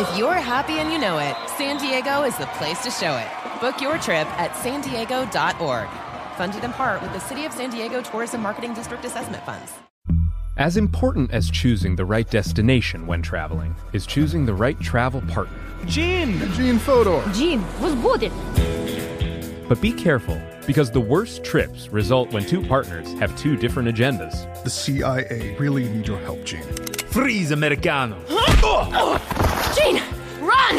If you're happy and you know it, San Diego is the place to show it. Book your trip at san diego.org. Funded in part with the City of San Diego Tourism Marketing District Assessment Funds. As important as choosing the right destination when traveling is choosing the right travel partner. Gene! Gene Fodor! Gene, was good! But be careful, because the worst trips result when two partners have two different agendas. The CIA really need your help, Gene. Freeze, Americano! Oh! Gene, run!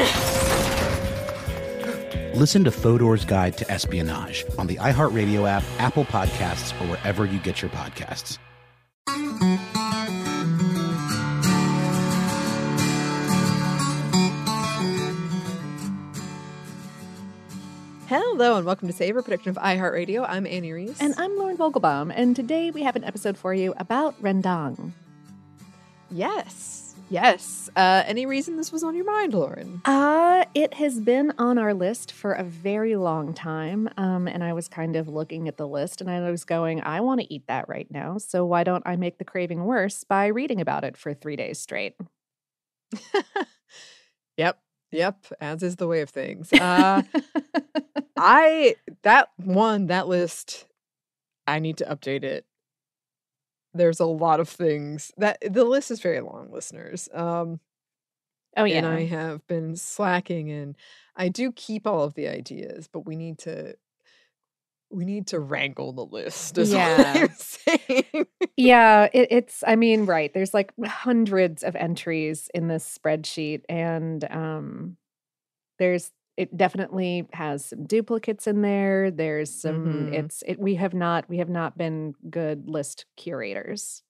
Listen to Fodor's Guide to Espionage on the iHeartRadio app, Apple Podcasts, or wherever you get your podcasts. Hello and welcome to Savor, production of iHeartRadio. I'm Anney Reese. And I'm Lauren Vogelbaum, and today we have an episode for you about rendang. Yes. Yes. Uh, any reason this was on your mind, Lauren? Uh, it has been on our list for a very long time. Um, and I was kind of looking at the list and I was going, I want to eat that right now. So why don't I make the craving worse by reading about it for three days straight? Yep. Yep. As is the way of things. Uh, I, that one, that list, I need to update it. There's a lot of things that the list is very long, listeners. Um, Oh, yeah. and I have been slacking and I do keep all of the ideas, but we need to we need to wrangle the list. Is Yeah. what I'm saying. yeah, it, it's, I mean, right. There's like hundreds of entries in this spreadsheet, and um, there's, it definitely has some duplicates in there. There's some, Mhm. it's, it, we have not, we have not been good list curators.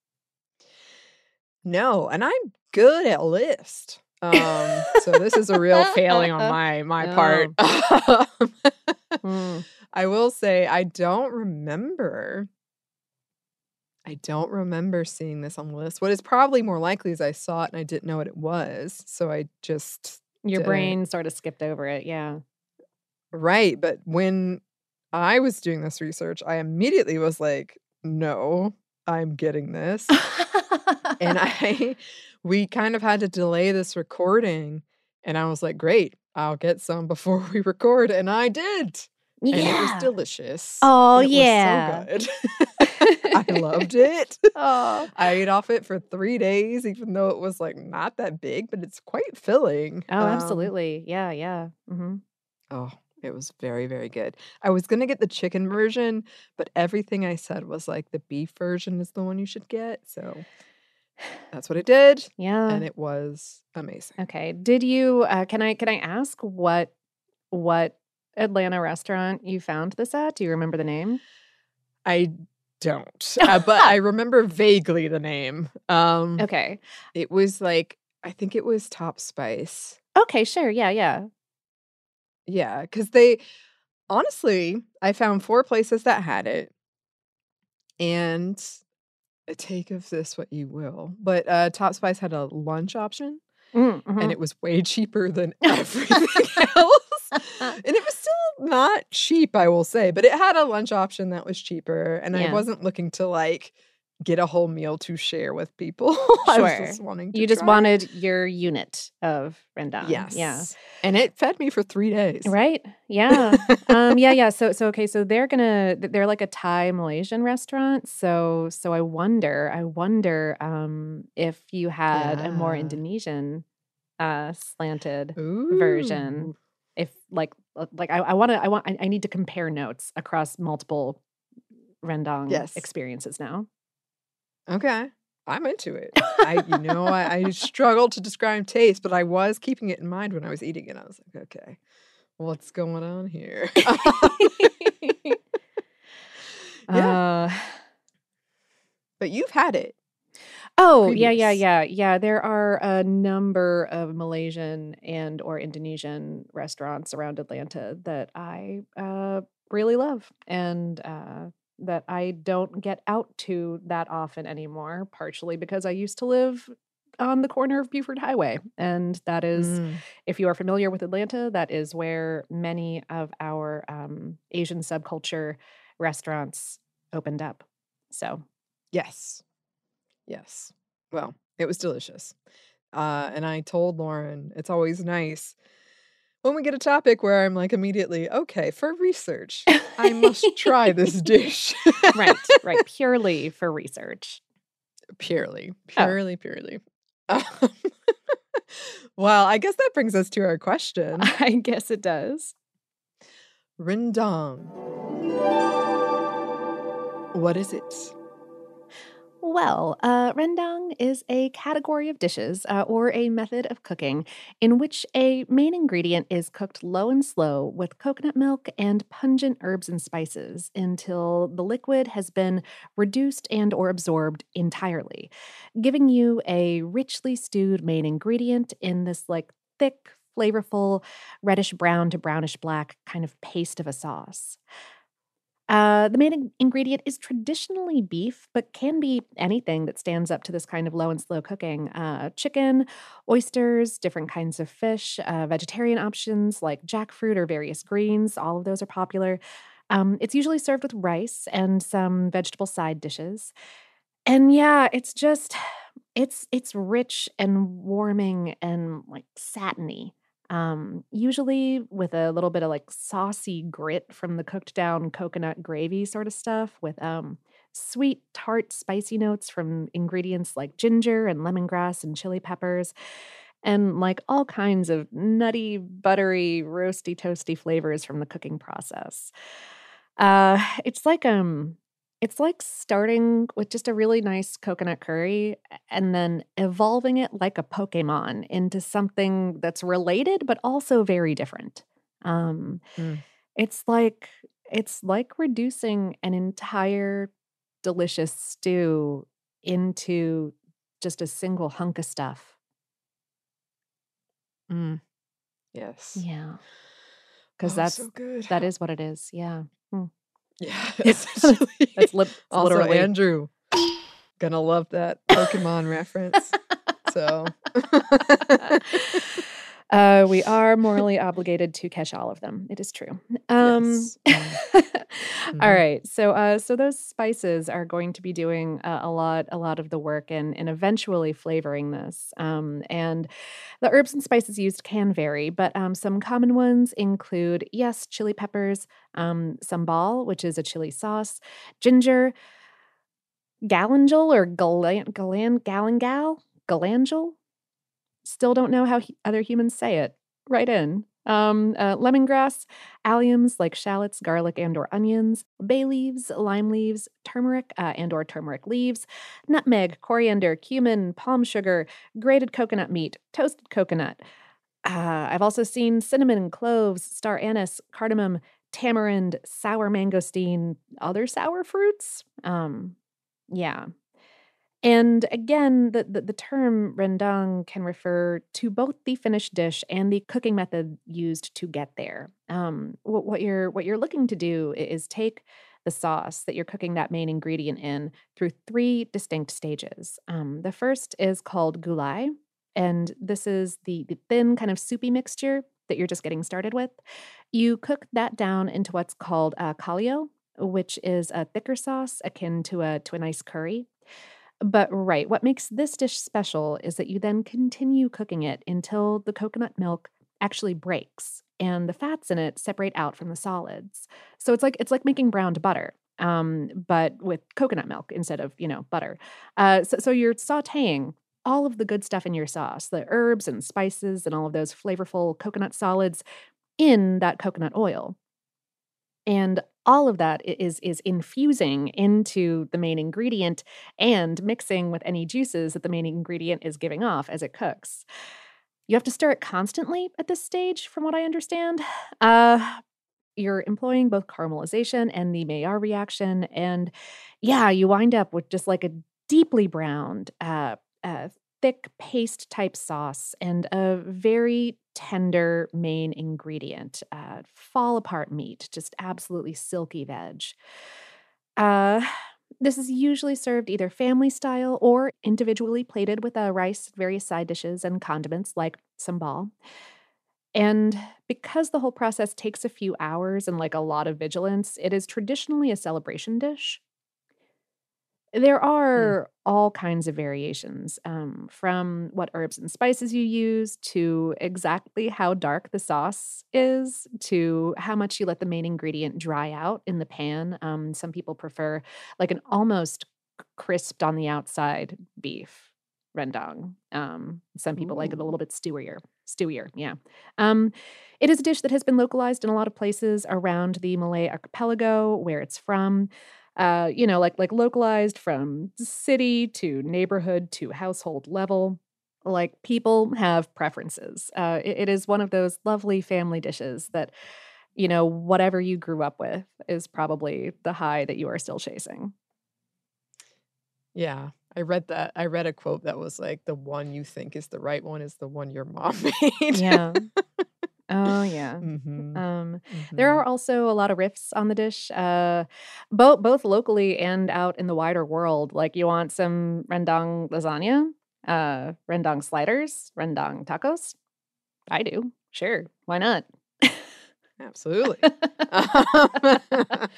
no, and I'm good at list. Um, so this is a real failing on my my part. Mm. I will say I don't remember. I don't remember seeing this on the list. What is probably more likely is I saw it and I didn't know what it was. So I just Your brain sort of skipped over it. Yeah. Right. But when I was doing this research, I immediately was like, no, I'm getting this. and I, we kind of had to delay this recording. And I was like, great, I'll get some before we record. And I did. And it was delicious. Oh, It was so yeah. good. I loved it. Oh. I ate off it for three days, even though it was like not that big, but it's quite filling. Oh, Um, absolutely. Yeah. Yeah. Mm-hmm. Oh, it was very, very good. I was gonna get the chicken version, but everything I said was like the beef version is the one you should get. So that's what I did, Yeah. and it was amazing. Okay. Did you uh, can I can I ask what what Atlanta restaurant you found this at? Do you remember the name? I don't, uh, but I remember vaguely the name. Um, Okay. it was like I think it was Top Spice. Okay, sure. Yeah, yeah. Yeah, because they honestly, I found four places that had it, and take of this what you will. But uh, Top Spice had a lunch option, Mm, mhm. and it was way cheaper than everything else. And it was still not cheap, I will say, but it had a lunch option that was cheaper, and I wasn't looking to like get a whole meal to share with people. I was Sure. just wanting to. you just try. wanted your unit of rendang. yes, Yeah. and it fed me for three days. Right? Yeah. um yeah, yeah. So so okay, so they're going to they're like a Thai Malaysian restaurant. So so I wonder, I wonder um if you had a more Indonesian uh slanted version Ooh. If like uh, like I, I want to I want I, I need to compare notes across multiple rendang Yes. experiences now. Okay. I'm into it. I, you know, I, I struggle to describe taste, but I was keeping it in mind when I was eating it. I was like, okay, what's going on here? Yeah. Uh, but you've had it. Oh yeah yeah yeah yeah. There are a number of Malaysian and or Indonesian restaurants around Atlanta that I uh, really love and uh, that I don't get out to that often anymore. Partially because I used to live on the corner of Buford Highway, and that is Mm. if you are familiar with Atlanta, that is where many of our um, Asian subculture restaurants opened up. So, Yes. Yes. Well, it was delicious. Uh, and I told Lauren, it's always nice when we get a topic where I'm like immediately, okay, for research, I must try this dish. right, right, purely for research. purely, Oh. purely, purely. Um, well, I guess that brings us to our question. I guess it does. Rendang. What is it? Well, uh, rendang is a category of dishes uh, or a method of cooking in which a main ingredient is cooked low and slow with coconut milk and pungent herbs and spices until the liquid has been reduced and or absorbed entirely, giving you a richly stewed main ingredient in this like thick, flavorful, reddish brown to brownish black kind of paste of a sauce. Uh, the main ingredient is traditionally beef, but can be anything that stands up to this kind of low and slow cooking. Uh, chicken, oysters, different kinds of fish, uh, vegetarian options like jackfruit or various greens. All of those are popular. Um, it's usually served with rice and some vegetable side dishes. And yeah, it's just it's it's rich and warming and like satiny. Um, usually with a little bit of like saucy grit from the cooked down coconut gravy sort of stuff, with um, sweet, tart, spicy notes from ingredients like ginger and lemongrass and chili peppers, and like all kinds of nutty, buttery, roasty, toasty flavors from the cooking process. Uh, it's like um, it's like starting with just a really nice coconut curry and then evolving it like a Pokemon into something that's related but also very different. Um, Mm. It's like it's like reducing an entire delicious stew into just a single hunk of stuff. Mm. Yes. Yeah, because Oh, that's so good. that is what it is. Yeah, Yeah. It's- essentially. that's li- literally Andrew. Gonna love that Pokemon reference. So Uh, we are morally obligated to catch all of them. It is true. Um, Yes. all Mhm. right. So, uh, so those spices are going to be doing uh, a lot, a lot of the work, and and eventually flavoring this. Um, and the herbs and spices used can vary, but um, some common ones include yes, chili peppers, um, sambal, which is a chili sauce, ginger, galangal or galan galan galangal galangal still don't know how hu- other humans say it. Right in. Um, uh, lemongrass, alliums like shallots, garlic, and or onions, bay leaves, lime leaves, turmeric uh, and or turmeric leaves, nutmeg, coriander, cumin, palm sugar, grated coconut meat, toasted coconut. Uh, I've also seen cinnamon, cloves, star anise, cardamom, tamarind, sour mangosteen, other sour fruits. Um, yeah. And again, the, the, the term rendang can refer to both the finished dish and the cooking method used to get there. Um, what, what you're what you're looking to do is take the sauce that you're cooking that main ingredient in through three distinct stages. Um, the first is called gulai, and this is the, the thin kind of soupy mixture that you're just getting started with. You cook that down into what's called uh, kalio, which is a thicker sauce akin to a to a nice curry. But right, what makes this dish special is that you then continue cooking it until the coconut milk actually breaks and the fats in it separate out from the solids. So it's like it's like making browned butter, um, but with coconut milk instead of you know butter. Uh, so, so you're sautéing all of the good stuff in your sauce, the herbs and spices and all of those flavorful coconut solids in that coconut oil. And all of that is is infusing into the main ingredient and mixing with any juices that the main ingredient is giving off as it cooks. You have to stir it constantly at this stage, from what I understand. Uh, you're employing both caramelization and the Maillard reaction, and yeah, you wind up with just like a deeply browned, uh, uh, thick paste type sauce and a very tender main ingredient uh, fall apart meat, just absolutely silky veg. Uh, this is usually served either family style or individually plated with a rice, various side dishes, and condiments like sambal. And because the whole process takes a few hours and like a lot of vigilance, it is traditionally a celebration dish. There Mm. are all kinds of variations, um, from what herbs and spices you use to exactly how dark the sauce is to how much you let the main ingredient dry out in the pan. Um, some people prefer like an almost crisped on the outside beef rendang. Um, some people like it a little bit stewier. Stewier, yeah. Um, it is a dish that has been localized in a lot of places around the Malay archipelago where it's from uh, you know, like like localized from city to neighborhood to household level. Like people have preferences. Uh, it- it is one of those lovely family dishes that, you know, whatever you grew up with is probably the high that you are still chasing. Yeah. I read that. I read a quote that was like, the one you think is the right one is the one your mom made. Yeah. Oh yeah. hmm Um, There are also a lot of riffs on the dish, uh, both both locally and out in the wider world. Like you want some rendang lasagna, uh, rendang sliders, rendang tacos. I do. Sure, why not? Absolutely. Um,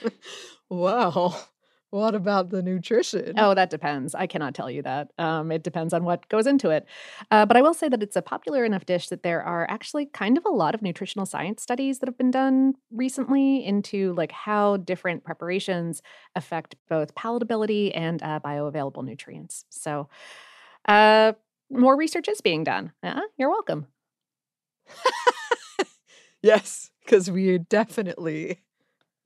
well, what about the nutrition? Oh, that depends. I cannot tell you that. Um, it depends on what goes into it. Uh, but I will say that it's a popular enough dish that there are actually kind of a lot of nutritional science studies that have been done recently into like how different preparations affect both palatability and uh, bioavailable nutrients. So, uh, more research is being done. Uh, you're welcome. Yes, because we definitely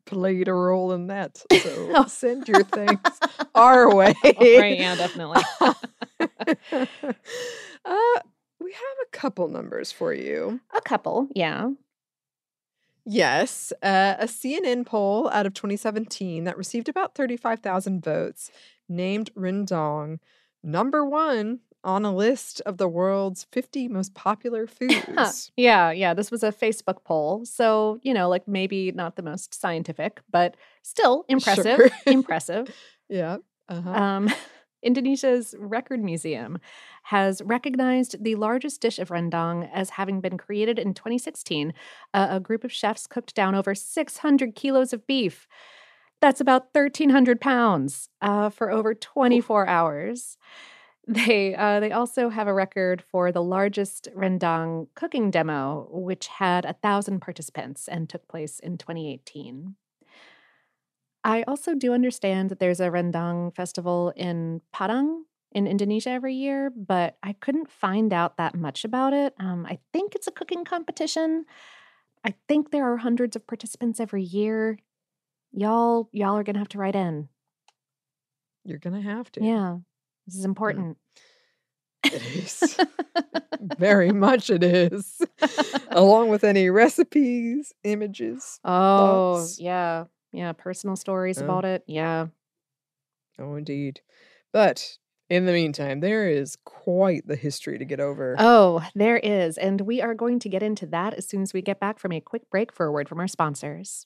played a role in that. So Oh. send your things our way. right? Yeah, definitely. uh, we have a couple numbers for you. a couple, yeah. Yes, uh, a CNN poll out of 2017 that received about 35,000 votes named Rendang number one on a list of the world's 50 most popular foods. Yeah, yeah. This was a Facebook poll. So, you know, like maybe not the most scientific, but still impressive. Sure. impressive. yeah. Uh-huh. Um, Indonesia's Record Museum has recognized the largest dish of rendang as having been created in 2016. Uh, a group of chefs cooked down over 600 kilos of beef. That's about 1,300 pounds uh, for over 24 hours. They uh, they also have a record for the largest rendang cooking demo, which had a thousand participants and took place in 2018. I also do understand that there's a rendang festival in Padang in Indonesia every year, but I couldn't find out that much about it. Um, I think it's a cooking competition. I think there are hundreds of participants every year. Y'all, y'all are gonna have to write in. You're going to have to. Yeah, this is mm. important. It is. Very much it is. Along with any recipes, images. Oh, thoughts. yeah. Yeah. Personal stories Yeah. about it. Yeah. Oh, indeed. But in the meantime, there is quite the history to get over. Oh, there is. And we are going to get into that as soon as we get back from a quick break for a word from our sponsors.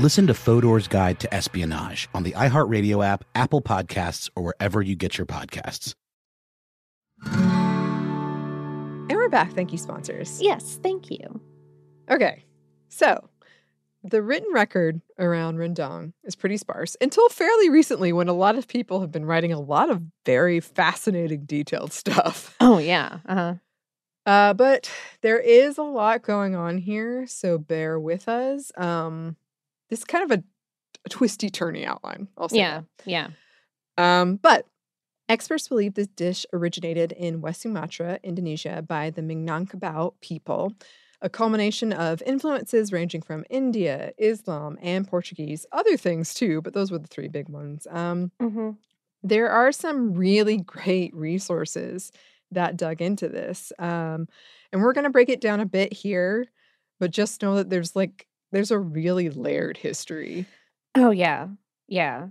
Listen to Fodor's Guide to Espionage on the iHeartRadio app, Apple Podcasts, or wherever you get your podcasts. And we're back. Thank you, sponsors. Yes, thank you. Okay, so the written record around Rendang is pretty sparse until fairly recently when a lot of people have been writing a lot of very fascinating, detailed stuff. Oh, yeah. Uh-huh. Uh, but there is a lot going on here, so bear with us. Um, this is kind of a, a twisty, turny outline. I'll Yeah, that. yeah. Um, but experts believe this dish originated in West Sumatra, Indonesia, by the Minangkabau people, a culmination of influences ranging from India, Islam, and Portuguese, other things too, but those were the three big ones. Um, Mm-hmm. there are some really great resources that dug into this. Um, and we're going to break it down a bit here, but just know that there's like, there's a really layered history. Oh, yeah. Yeah.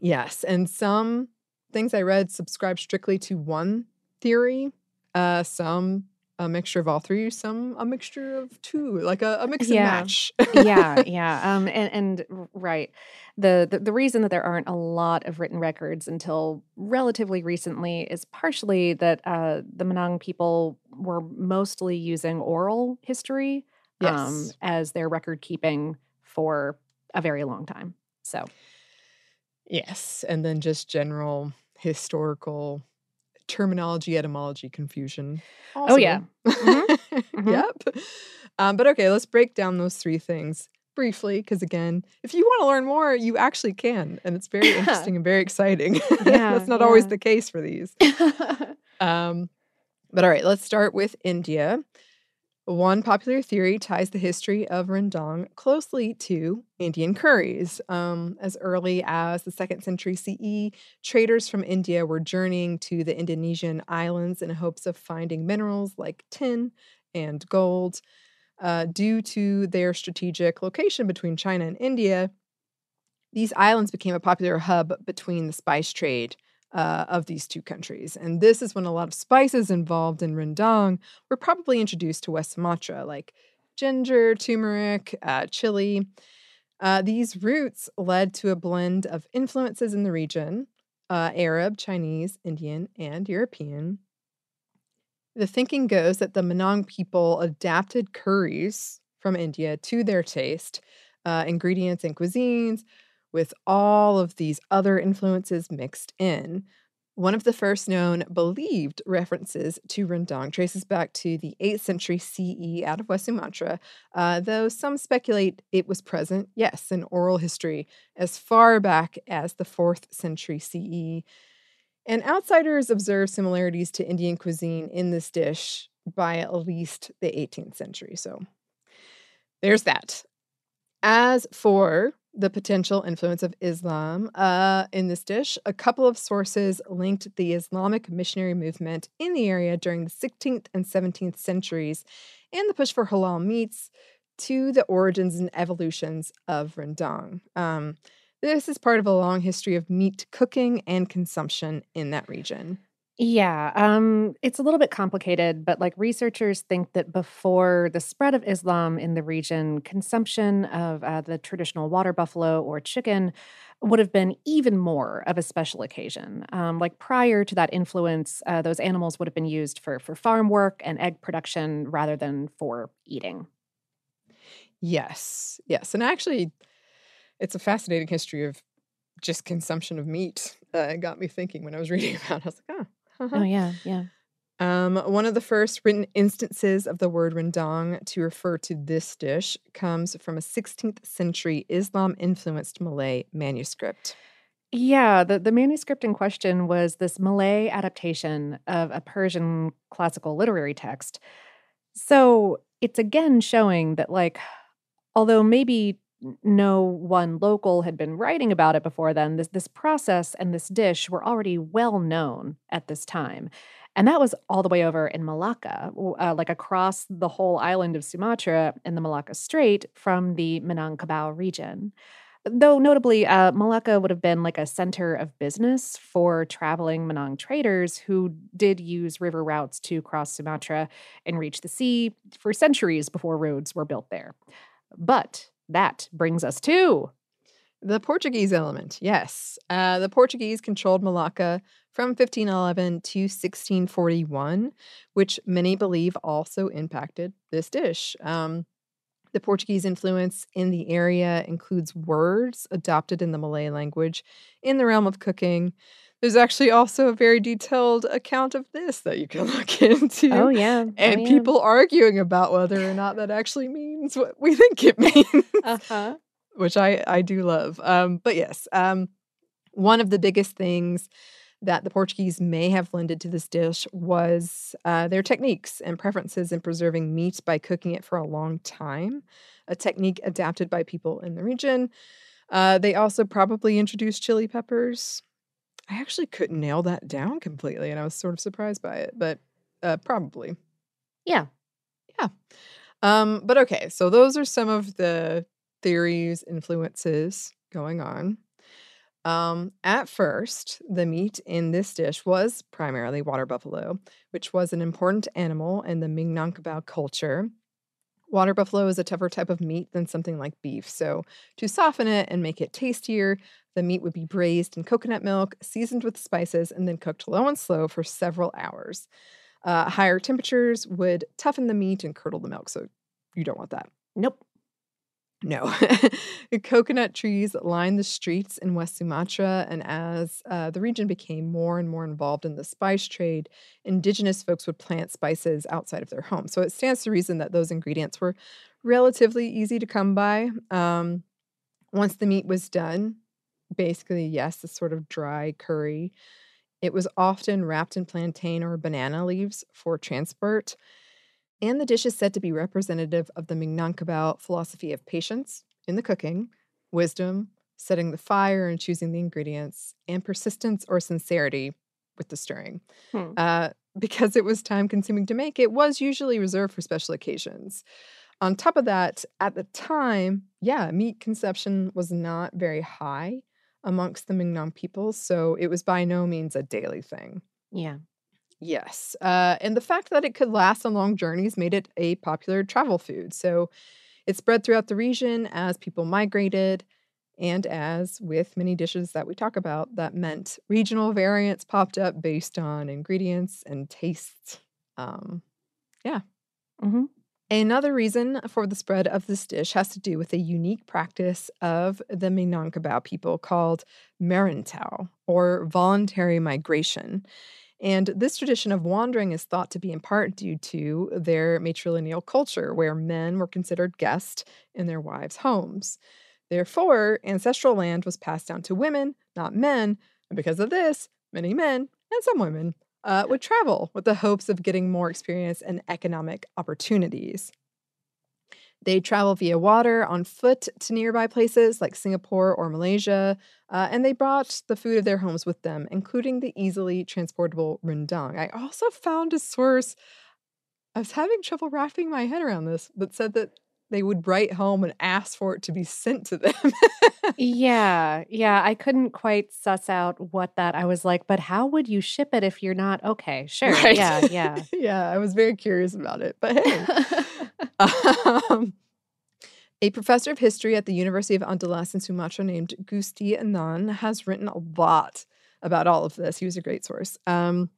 Yes. And some things I read subscribe strictly to one theory, uh, some a mixture of all three, some a mixture of two, like a, a mix and Yeah. match. yeah, yeah. Um, and and right, the, the the reason that there aren't a lot of written records until relatively recently is partially that uh, the Minang people were mostly using oral history um, as their record keeping for a very long time. So Yes. And then just general historical terminology, etymology confusion. Oh, yeah. also. Mhm. yep. Um, but okay, let's break down those three things briefly. Because again, if you want to learn more, you actually can. And it's very interesting and very exciting. Yeah, That's not always the case for these. Um, but all right, let's start with India. One popular theory ties the history of rendang closely to Indian curries. Um, as early as the second century CE, traders from India were journeying to the Indonesian islands in hopes of finding minerals like tin and gold. Uh, due to their strategic location between China and India, these islands became a popular hub between the spice trade uh, of these two countries. And this is when a lot of spices involved in rendang were probably introduced to West Sumatra, like ginger, turmeric, uh, chili. Uh, these roots led to a blend of influences in the region uh, Arab, Chinese, Indian, and European. The thinking goes that the Minang people adapted curries from India to their taste, uh, ingredients and cuisines, with all of these other influences mixed in. One of the first known believed references to rendang traces back to the 8th century CE out of West Sumatra, uh, though some speculate it was present, yes, in oral history as far back as the 4th century CE. And outsiders observe similarities to Indian cuisine in this dish by at least the 18th century. So there's that. As for the potential influence of Islam uh, in this dish, a couple of sources linked the Islamic missionary movement in the area during the 16th and 17th centuries and the push for halal meats to the origins and evolutions of rendang. Um, this is part of a long history of meat cooking and consumption in that region. Yeah, um, it's a little bit complicated, but like researchers think that before the spread of Islam in the region, consumption of uh, the traditional water buffalo or chicken would have been even more of a special occasion. Um, like prior to that influence, uh, those animals would have been used for for farm work and egg production rather than for eating. Yes, yes, and actually, it's a fascinating history of just consumption of meat. Uh, it got me thinking when I was reading about. it. I was like, oh. Oh yeah, yeah. Um, one of the first written instances of the word rendang to refer to this dish comes from a 16th century Islam influenced Malay manuscript. Yeah, the, the manuscript in question was this Malay adaptation of a Persian classical literary text. So it's again showing that, like, although maybe no one local had been writing about it before then, this, this process and this dish were already well known at this time. And that was all the way over in Malacca, uh, like across the whole island of Sumatra in the Malacca Strait from the Minangkabau region. Though notably, uh, Malacca would have been like a center of business for traveling Minang traders who did use river routes to cross Sumatra and reach the sea for centuries before roads were built there. But that brings us to The Portuguese element, yes. Uh, the Portuguese controlled Malacca from 1511 to 1641, which many believe also impacted this dish. Um, the Portuguese influence in the area includes words adopted in the Malay language in the realm of cooking. There's actually also a very detailed account of this that you can look into. Oh, yeah. Oh, And yeah. people arguing about whether or not that actually means what we think it means uh-huh. which I I do love. Um, but yes, um, one of the biggest things that the Portuguese may have lended to this dish was uh, their techniques and preferences in preserving meat by cooking it for a long time, a technique adapted by people in the region. Uh, they also probably introduced chili peppers. I actually couldn't nail that down completely, and I was sort of surprised by it, but uh, probably. Yeah. Yeah. Um, but okay, so those are some of the theories, influences going on. Um, at first, the meat in this dish was primarily water buffalo, which was an important animal in the Minangkabau culture. Water buffalo is a tougher type of meat than something like beef. So, to soften it and make it tastier, the meat would be braised in coconut milk, seasoned with spices, and then cooked low and slow for several hours. Uh, higher temperatures would toughen the meat and curdle the milk. So, you don't want that. Nope. No. Coconut trees lined the streets in West Sumatra, and as uh, the region became more and more involved in the spice trade, indigenous folks would plant spices outside of their homes. So it stands to reason that those ingredients were relatively easy to come by. Um, once the meat was done, basically, yes, this sort of dry curry, it was often wrapped in plantain or banana leaves for transport. And the dish is said to be representative of the Minangkabau philosophy of patience in the cooking, wisdom, setting the fire and choosing the ingredients, and persistence or sincerity with the stirring. Hmm. Uh, because it was time consuming to make, it was usually reserved for special occasions. On top of that, at the time, yeah, meat consumption was not very high amongst the Minang people, so it was by no means a daily thing. Yeah. Yes. Uh, and the fact that it could last on long journeys made it a popular travel food. So it spread throughout the region as people migrated. And as with many dishes that we talk about, that meant regional variants popped up based on ingredients and tastes. Um, yeah. Mm-hmm. Another reason for the spread of this dish has to do with a unique practice of the Minangkabau people called merantau, or voluntary migration. And this tradition of wandering is thought to be in part due to their matrilineal culture, where men were considered guests in their wives' homes. Therefore, ancestral land was passed down to women, not men. And because of this, many men and some women uh, would travel with the hopes of getting more experience and economic opportunities. They travel via water on foot to nearby places like Singapore or Malaysia, uh, and they brought the food of their homes with them, including the easily transportable rendang. I also found a source, I was having trouble wrapping my head around this, but said that they would write home and ask for it to be sent to them. yeah, yeah. I couldn't quite suss out what that. I was like, but how would you ship it if you're not okay? Sure, Right. yeah, yeah. yeah, I was very curious about it. But hey, um, a professor of history at the University of Andalas in Sumatra named Gusti Asnan has written a lot about all of this. He was a great source. Um,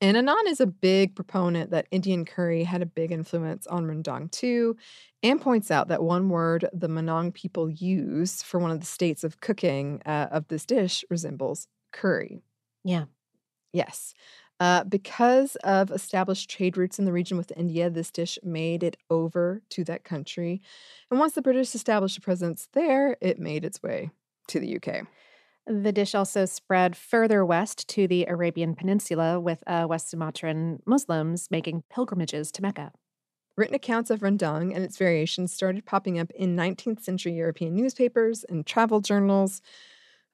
and Asnan is a big proponent that Indian curry had a big influence on rendang too, and points out that one word the Minang people use for one of the states of cooking uh, of this dish resembles curry. Yeah. Yes. Uh, because of established trade routes in the region with India, this dish made it over to that country. And once the British established a presence there, it made its way to the UK. The dish also spread further west to the Arabian Peninsula, with uh, West Sumatran Muslims making pilgrimages to Mecca. Written accounts of rendang and its variations started popping up in 19th century European newspapers and travel journals.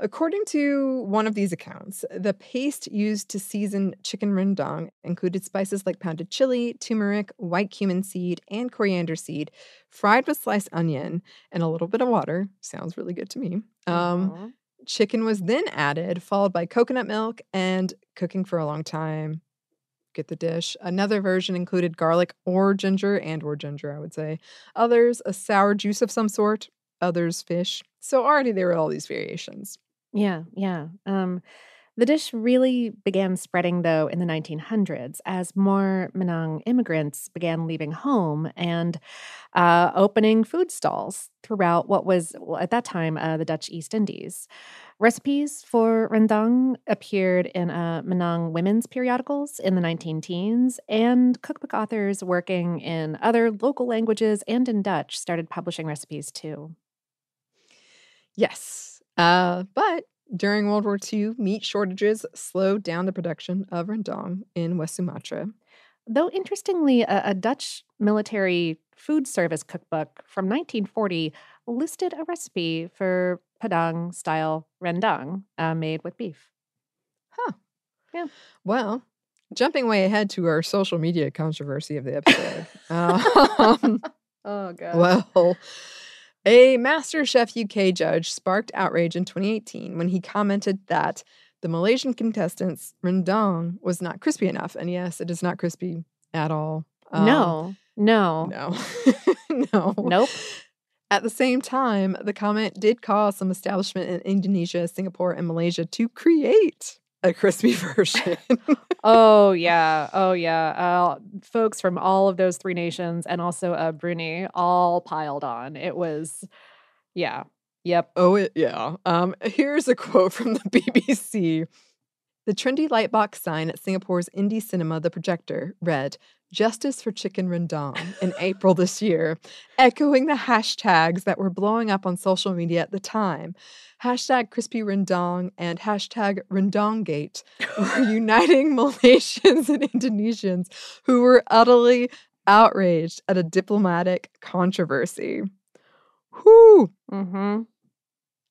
According to one of these accounts, the paste used to season chicken rendang included spices like pounded chili, turmeric, white cumin seed, and coriander seed, fried with sliced onion and a little bit of water. Sounds really good to me. Um, chicken was then added, followed by coconut milk and cooking for a long time. Get the dish. Another version included garlic or ginger and or ginger, I would say. Others, a sour juice of some sort. Others, fish. So already there were all these variations. Yeah, yeah. Um, the dish really began spreading, though, in the 1900s as more Minang immigrants began leaving home and uh, opening food stalls throughout what was, well, at that time, uh, the Dutch East Indies. Recipes for rendang appeared in uh, Minang women's periodicals in the 19 teens, and cookbook authors working in other local languages and in Dutch started publishing recipes too. Yes. Uh, but during World War II, meat shortages slowed down the production of rendang in West Sumatra. Though interestingly, a, a Dutch military food service cookbook from 1940 listed a recipe for Padang style rendang uh, made with beef. Huh. Yeah. Well, jumping way ahead to our social media controversy of the episode. um, Oh, God. well, a MasterChef UK judge sparked outrage in 2018 when he commented that the Malaysian contestants' rendang was not crispy enough. And yes, it is not crispy at all. Um, no, no, No. no. nope. At the same time, the comment did cause some establishment in Indonesia, Singapore, and Malaysia to create a crispy version. Oh, yeah. Oh, yeah. Uh, folks from all of those three nations and also uh, Brunei all piled on. It was, yeah. Yep. oh, it, yeah. Um, here's a quote from the BBC. The trendy lightbox sign at Singapore's indie cinema, The Projector, read, Justice for Chicken Rendang in April this year, echoing the hashtags that were blowing up on social media at the time. Hashtag crispy rendang and hashtag rendanggate were uniting Malaysians and Indonesians who were utterly outraged at a diplomatic controversy. Whew. Mm-hmm.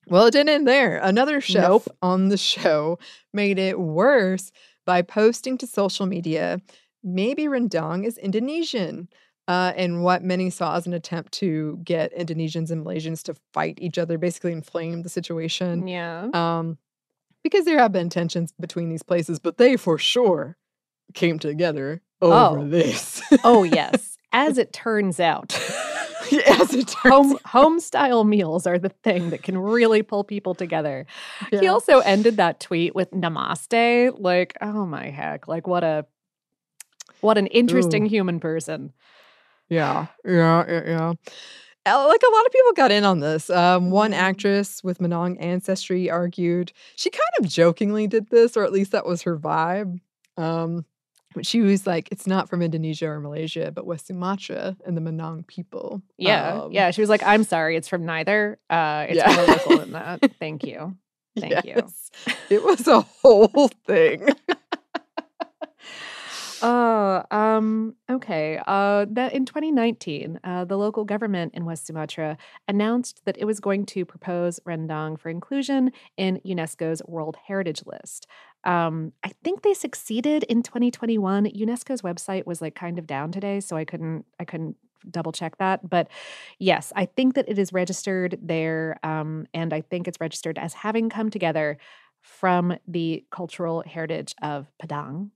Well, it didn't end there. Another chef Nope. on the show made it worse by posting to social media maybe rendang is Indonesian. Uh, and what many saw as an attempt to get Indonesians and Malaysians to fight each other, basically inflame the situation. Yeah. Um, because there have been tensions between these places, but they for sure came together over Oh. this. Oh, yes. As it turns out. As it turns home home style meals are the thing that can really pull people together. He also ended that tweet with namaste. Like, oh my heck. Like what a what an interesting Ooh. human person. Yeah, yeah, yeah, yeah. Uh, Like a lot of people got in on this. Um, one actress with Minang ancestry argued she kind of jokingly did this, or at least that was her vibe. Um, she was like, "It's not from Indonesia or Malaysia, but West Sumatra and the Minang people." Yeah. Um, yeah. She was like, I'm sorry, it's from neither. Uh it's Yeah. more local than that. Thank you. Thank you. It was a whole thing. Oh, um, okay. Uh, that in 2019, uh, the local government in West Sumatra announced that it was going to propose rendang for inclusion in UNESCO's World Heritage List. Um, I think they succeeded in 2021. UNESCO's website was like kind of down today, so I couldn't I couldn't double check that. But yes, I think that it is registered there. Um, and I think it's registered as having come together from the cultural heritage of Padang.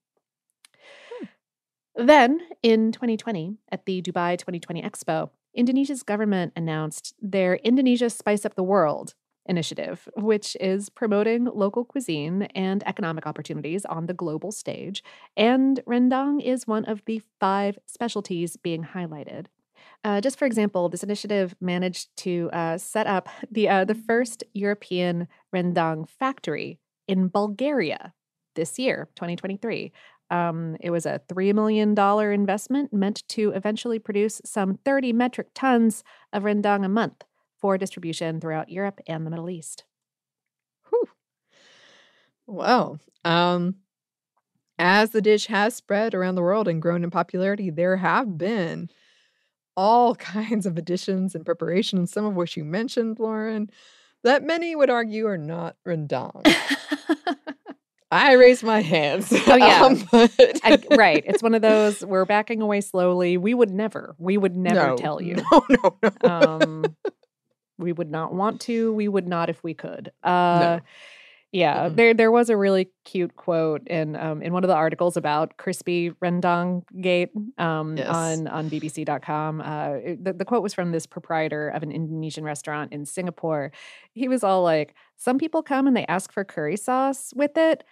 Then in 2020, at the Dubai 2020 Expo, Indonesia's government announced their Indonesia Spice Up the World initiative, which is promoting local cuisine and economic opportunities on the global stage. And rendang is one of the five specialties being highlighted. Uh, just for example, this initiative managed to uh, set up the uh, the first European rendang factory in Bulgaria this year, 2023. Um, it was a $3 million investment meant to eventually produce some 30 metric tons of rendang a month for distribution throughout Europe and the Middle East. Well, um, as the dish has spread around the world and grown in popularity, there have been all kinds of additions and preparations, some of which you mentioned, Lauren, that many would argue are not rendang. I raise my hands. Oh yeah, Um, I- right. It's one of those we're backing away slowly. We would never, we would never No, tell you. No, no, no. Um, we would not want to. We would not if we could. Uh, Yeah, Mm-mm. there there was a really cute quote in um, in one of the articles about crispy rendang gate um, Yes. on on BBC.com. Uh, it- the, the quote was from this proprietor of an Indonesian restaurant in Singapore. He was all like, "Some people come and they ask for curry sauce with it.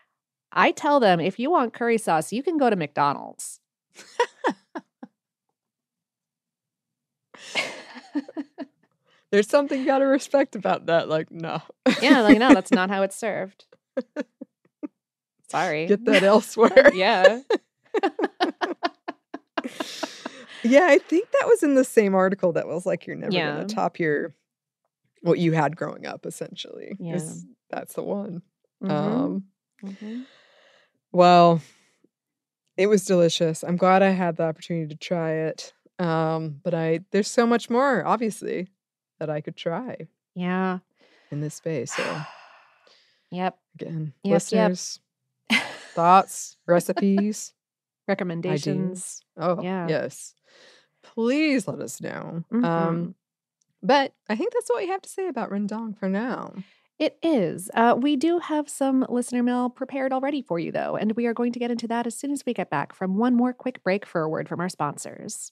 I tell them if you want curry sauce, you can go to McDonald's." There's something you gotta respect about that. Like, no. Yeah, like no, that's not how it's served. Sorry. Get that elsewhere. yeah. Yeah, I think that was in the same article that was like, you're never Yeah. gonna top your what you had growing up, essentially. Yeah. is- That's the one. Mhm. Um Mhm. Well, it was delicious. I'm glad I had the opportunity to try it. Um, but I there's so much more, obviously, that I could try Yeah. in this space. So Yep. again, Yep, yep. listeners, thoughts, recipes, Recommendations. ideas. Oh, Yeah. yes. Please let us know. Mhm. Um, but I think that's what we have to say about rendang for now. It is. Uh, we do have some listener mail prepared already for you, though, and we are going to get into that as soon as we get back from one more quick break for a word from our sponsors.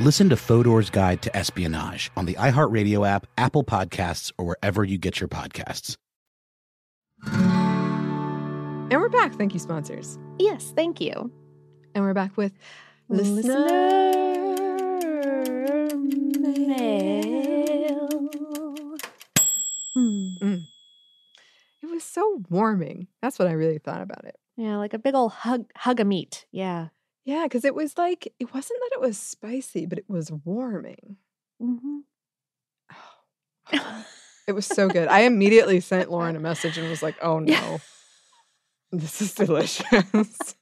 Listen to Fodor's Guide to Espionage on the iHeartRadio app, Apple Podcasts, or wherever you get your podcasts. And we're back. Thank you, sponsors. Yes, thank you. And we're back with Listener mail. Hmm. Mm. It was so warming. That's what I really thought about it. Yeah, like a big old hug hug a meat. Yeah. Yeah, because it was like, it wasn't that it was spicy, but it was warming. Mm-hmm. It was so good. I immediately sent Lauren a message and was like, oh no, this is delicious.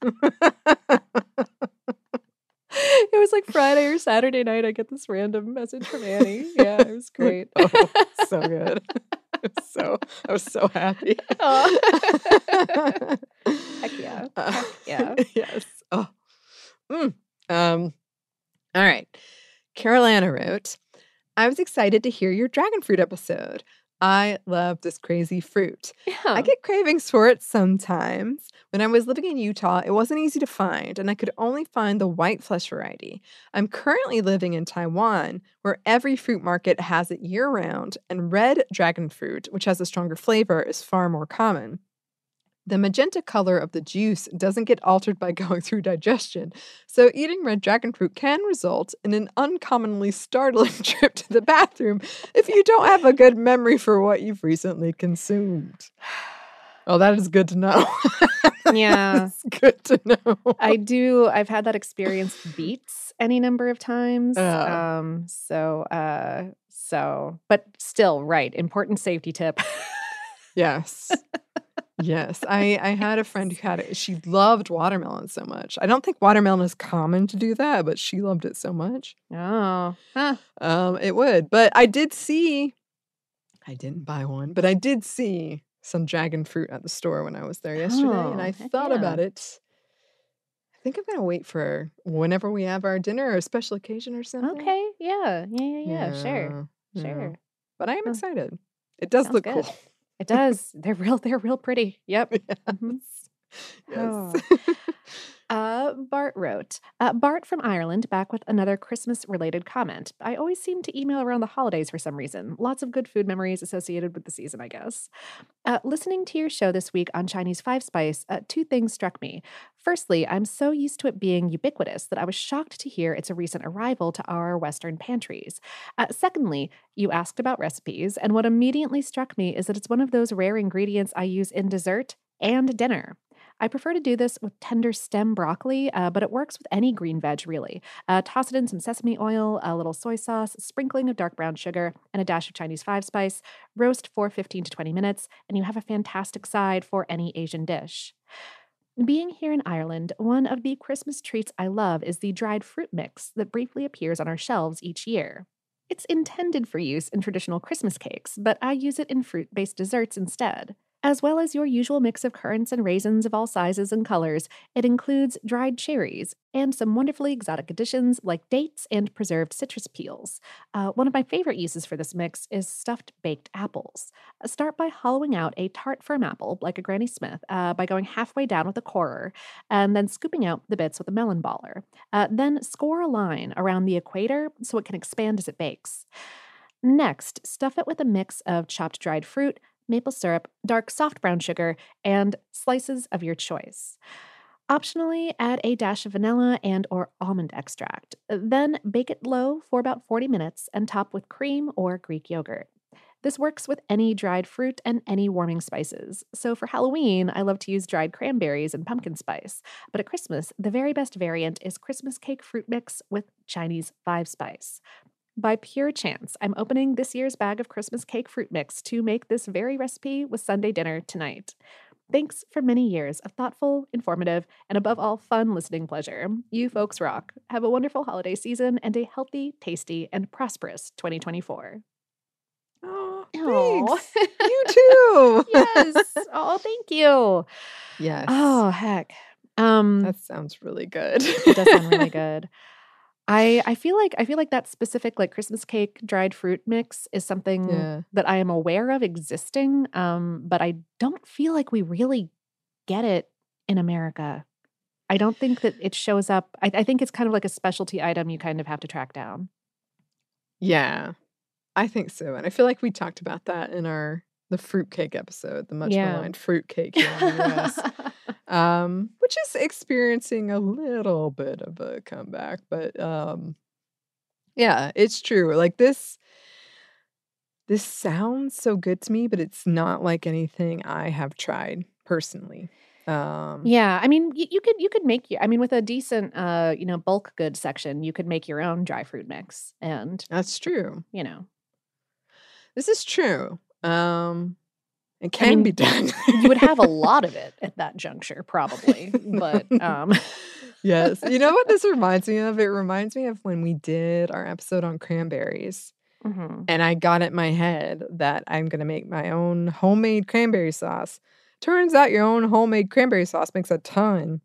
It was like Friday or Saturday night. I get this random message from Anney. Yeah, it was great. oh, so good. I was so I was so happy. Heck yeah. Uh, Heck yeah. yes. Mm. Um. All right. Carolina wrote, I was excited to hear your dragon fruit episode. I love this crazy fruit. Yeah. I get cravings for it sometimes. When I was living in Utah, it wasn't easy to find, and I could only find the white flesh variety. I'm currently living in Taiwan, where every fruit market has it year round, and red dragon fruit, which has a stronger flavor, is far more common. The magenta color of the juice doesn't get altered by going through digestion, so eating red dragon fruit can result in an uncommonly startling trip to the bathroom if you don't have a good memory for what you've recently consumed. Oh, that is good to know. Yeah. good to know. I do. I've had that experience beets any number of times. Yeah. Um, so uh so but still, right. Important safety tip. Yes. Yes. I, I had a friend who had it. She loved watermelon so much. I don't think watermelon is common to do that, but she loved it so much. oh. Huh. Um, it would. But I did see, I didn't buy one, but I did see some dragon fruit at the store when I was there yesterday. and Oh, I thought yeah. about it. I think I'm going to wait for whenever we have our dinner or a special occasion or something. Okay. Yeah. Yeah, yeah, yeah. Sure. Yeah. Sure. But I am excited. It does Sounds look good. cool. It does. They're real they're real pretty. Yep. Mhm. Yes. Uh, Bart wrote, uh, Bart from Ireland back with another Christmas related comment. I always seem to email around the holidays for some reason. Lots of good food memories associated with the season, I guess. Uh, listening to your show this week on Chinese Five Spice, uh, two things struck me. Firstly, I'm so used to it being ubiquitous that I was shocked to hear it's a recent arrival to our Western pantries. Uh, secondly, you asked about recipes, and what immediately struck me is that it's one of those rare ingredients I use in dessert and dinner. I prefer to do this with tender stem broccoli, uh, but it works with any green veg, really. Uh, toss it in some sesame oil, a little soy sauce, sprinkling of dark brown sugar, and a dash of Chinese five spice. Roast for 15 to 20 minutes, and you have a fantastic side for any Asian dish. Being here in Ireland, one of the Christmas treats I love is the dried fruit mix that briefly appears on our shelves each year. It's intended for use in traditional Christmas cakes, but I use it in fruit based desserts instead. As well as your usual mix of currants and raisins of all sizes and colors, it includes dried cherries and some wonderfully exotic additions like dates and preserved citrus peels. Uh, one of my favorite uses for this mix is stuffed baked apples. Uh, Start by hollowing out a tart firm apple, like a Granny Smith, uh, by going halfway down with a corer, and then scooping out the bits with a melon baller. Uh, then score a line around the equator so it can expand as it bakes. Next, stuff it with a mix of chopped dried fruit, maple syrup, dark soft brown sugar, and slices of your choice. Optionally, add a dash of vanilla and or almond extract. Then bake it low for about 40 minutes and top with cream or Greek yogurt. This works with any dried fruit and any warming spices. So for Halloween, I love to use dried cranberries and pumpkin spice. But at Christmas, the very best variant is Christmas cake fruit mix with Chinese five spice. By pure chance, I'm opening this year's bag of Christmas cake fruit mix to make this very recipe with Sunday dinner tonight. Thanks for many years of thoughtful, informative, and above all, fun listening pleasure. You folks rock. Have a wonderful holiday season and a healthy, tasty, and prosperous 2024. Oh, thanks. you too. yes. Oh, thank you. Yes. Oh, heck. Um, that sounds really good. it does sound really good. I I feel like I feel like that specific like Christmas cake dried fruit mix is something Yeah. that I am aware of existing, um, but I don't feel like we really get it in America. I don't think that it shows up. I, I think it's kind of like a specialty item you kind of have to track down. Yeah, I think so. And I feel like we talked about that in our the fruitcake episode, the much Yeah. maligned fruitcake here in the US. um, which is experiencing a little bit of a comeback. But um, yeah, it's true. Like this, this sounds so good to me, but it's not like anything I have tried personally. Um, Yeah, I mean, y- you could you could make your. I mean, with a decent, uh, you know, bulk good section, you could make your own dry fruit mix, and that's true. you know, This is true. Um, it I can mean, be done. you would have a lot of it at that juncture, probably. But um, yes. You know what this reminds me of? It reminds me of when we did our episode on cranberries. mhm. And I got it in my head that I'm going to make my own homemade cranberry sauce. Turns out your own homemade cranberry sauce makes a ton.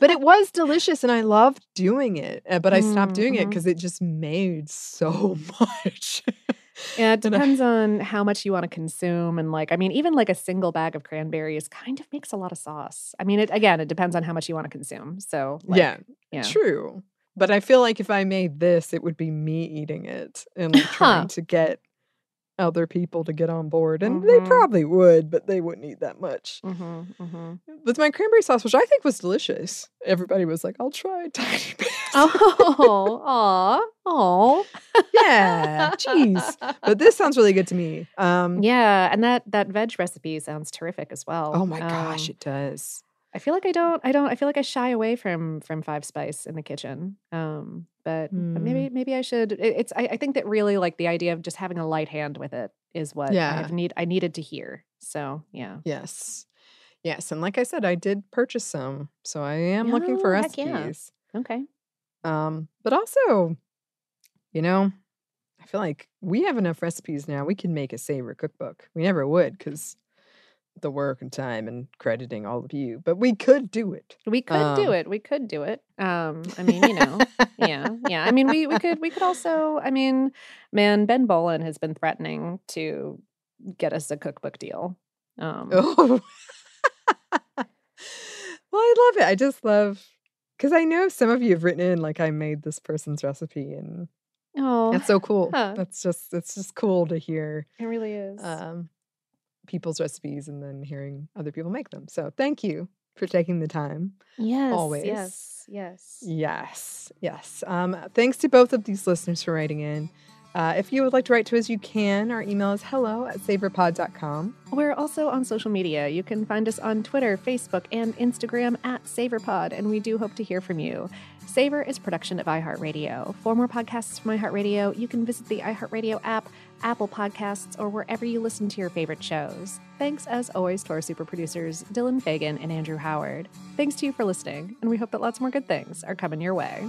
but it was delicious and I loved doing it. uh, But I stopped doing it Mhm. because it just made so much. Yeah, it depends on how much you want to consume, and like, I mean, even like a single bag of cranberries kind of makes a lot of sauce. I mean, it again, it depends on how much you want to consume. So, like, yeah, yeah. true. But I feel like if I made this, it would be me eating it and like trying Huh. to get other people to get on board. And they Mhm. probably would, but they wouldn't eat that much. hmm hmm With my cranberry sauce, which I think was delicious, everybody was like, I'll try a tiny bit. Oh, aw, aw. yeah, jeez. But this sounds really good to me. Um, Yeah, and that that veg recipe sounds terrific as well. Oh my gosh, Um, it does. I feel like I don't I don't I feel like I shy away from from five spice in the kitchen. Um, but, but Hmm. maybe maybe I should. It, it's I, I think that really like the idea of just having a light hand with it is what I Yeah. have need I needed to hear. So yeah. Yes. Yes. And like I said, I did purchase some. So I am looking for Oh, heck yeah. recipes. Okay. Um, but also, you know, I feel like we have enough recipes now. We can make a savor cookbook. We never would because the work and time and crediting all of you, but we could do it. We could do Um, it. We could do it. Um, I mean, you know, yeah, yeah. I mean, we we could we could also. I mean, man, Ben Bowlin has been threatening to get us a cookbook deal. Um, Oh. well, I love it. I just love because I know some of you have written in like I made this person's recipe, and oh, that's so cool. Huh. That's just it's just cool to hear it really is. um, people's recipes and then hearing other people make them. So thank you for taking the time. yes, always. yes, yes. Yes, yes. Um, thanks to both of these listeners for writing in. Uh, if you would like to write to us, you can. Our email is hello at savorpod.com. We're also on social media. You can find us on Twitter, Facebook, and Instagram at SavorPod, and we do hope to hear from you. Savor is production of iHeartRadio. For more podcasts from iHeartRadio, you can visit the iHeartRadio app, Apple Podcasts, or wherever you listen to your favorite shows. Thanks, as always, to our super producers, Dylan Fagan and Andrew Howard. Thanks to you for listening, and we hope that lots more good things are coming your way.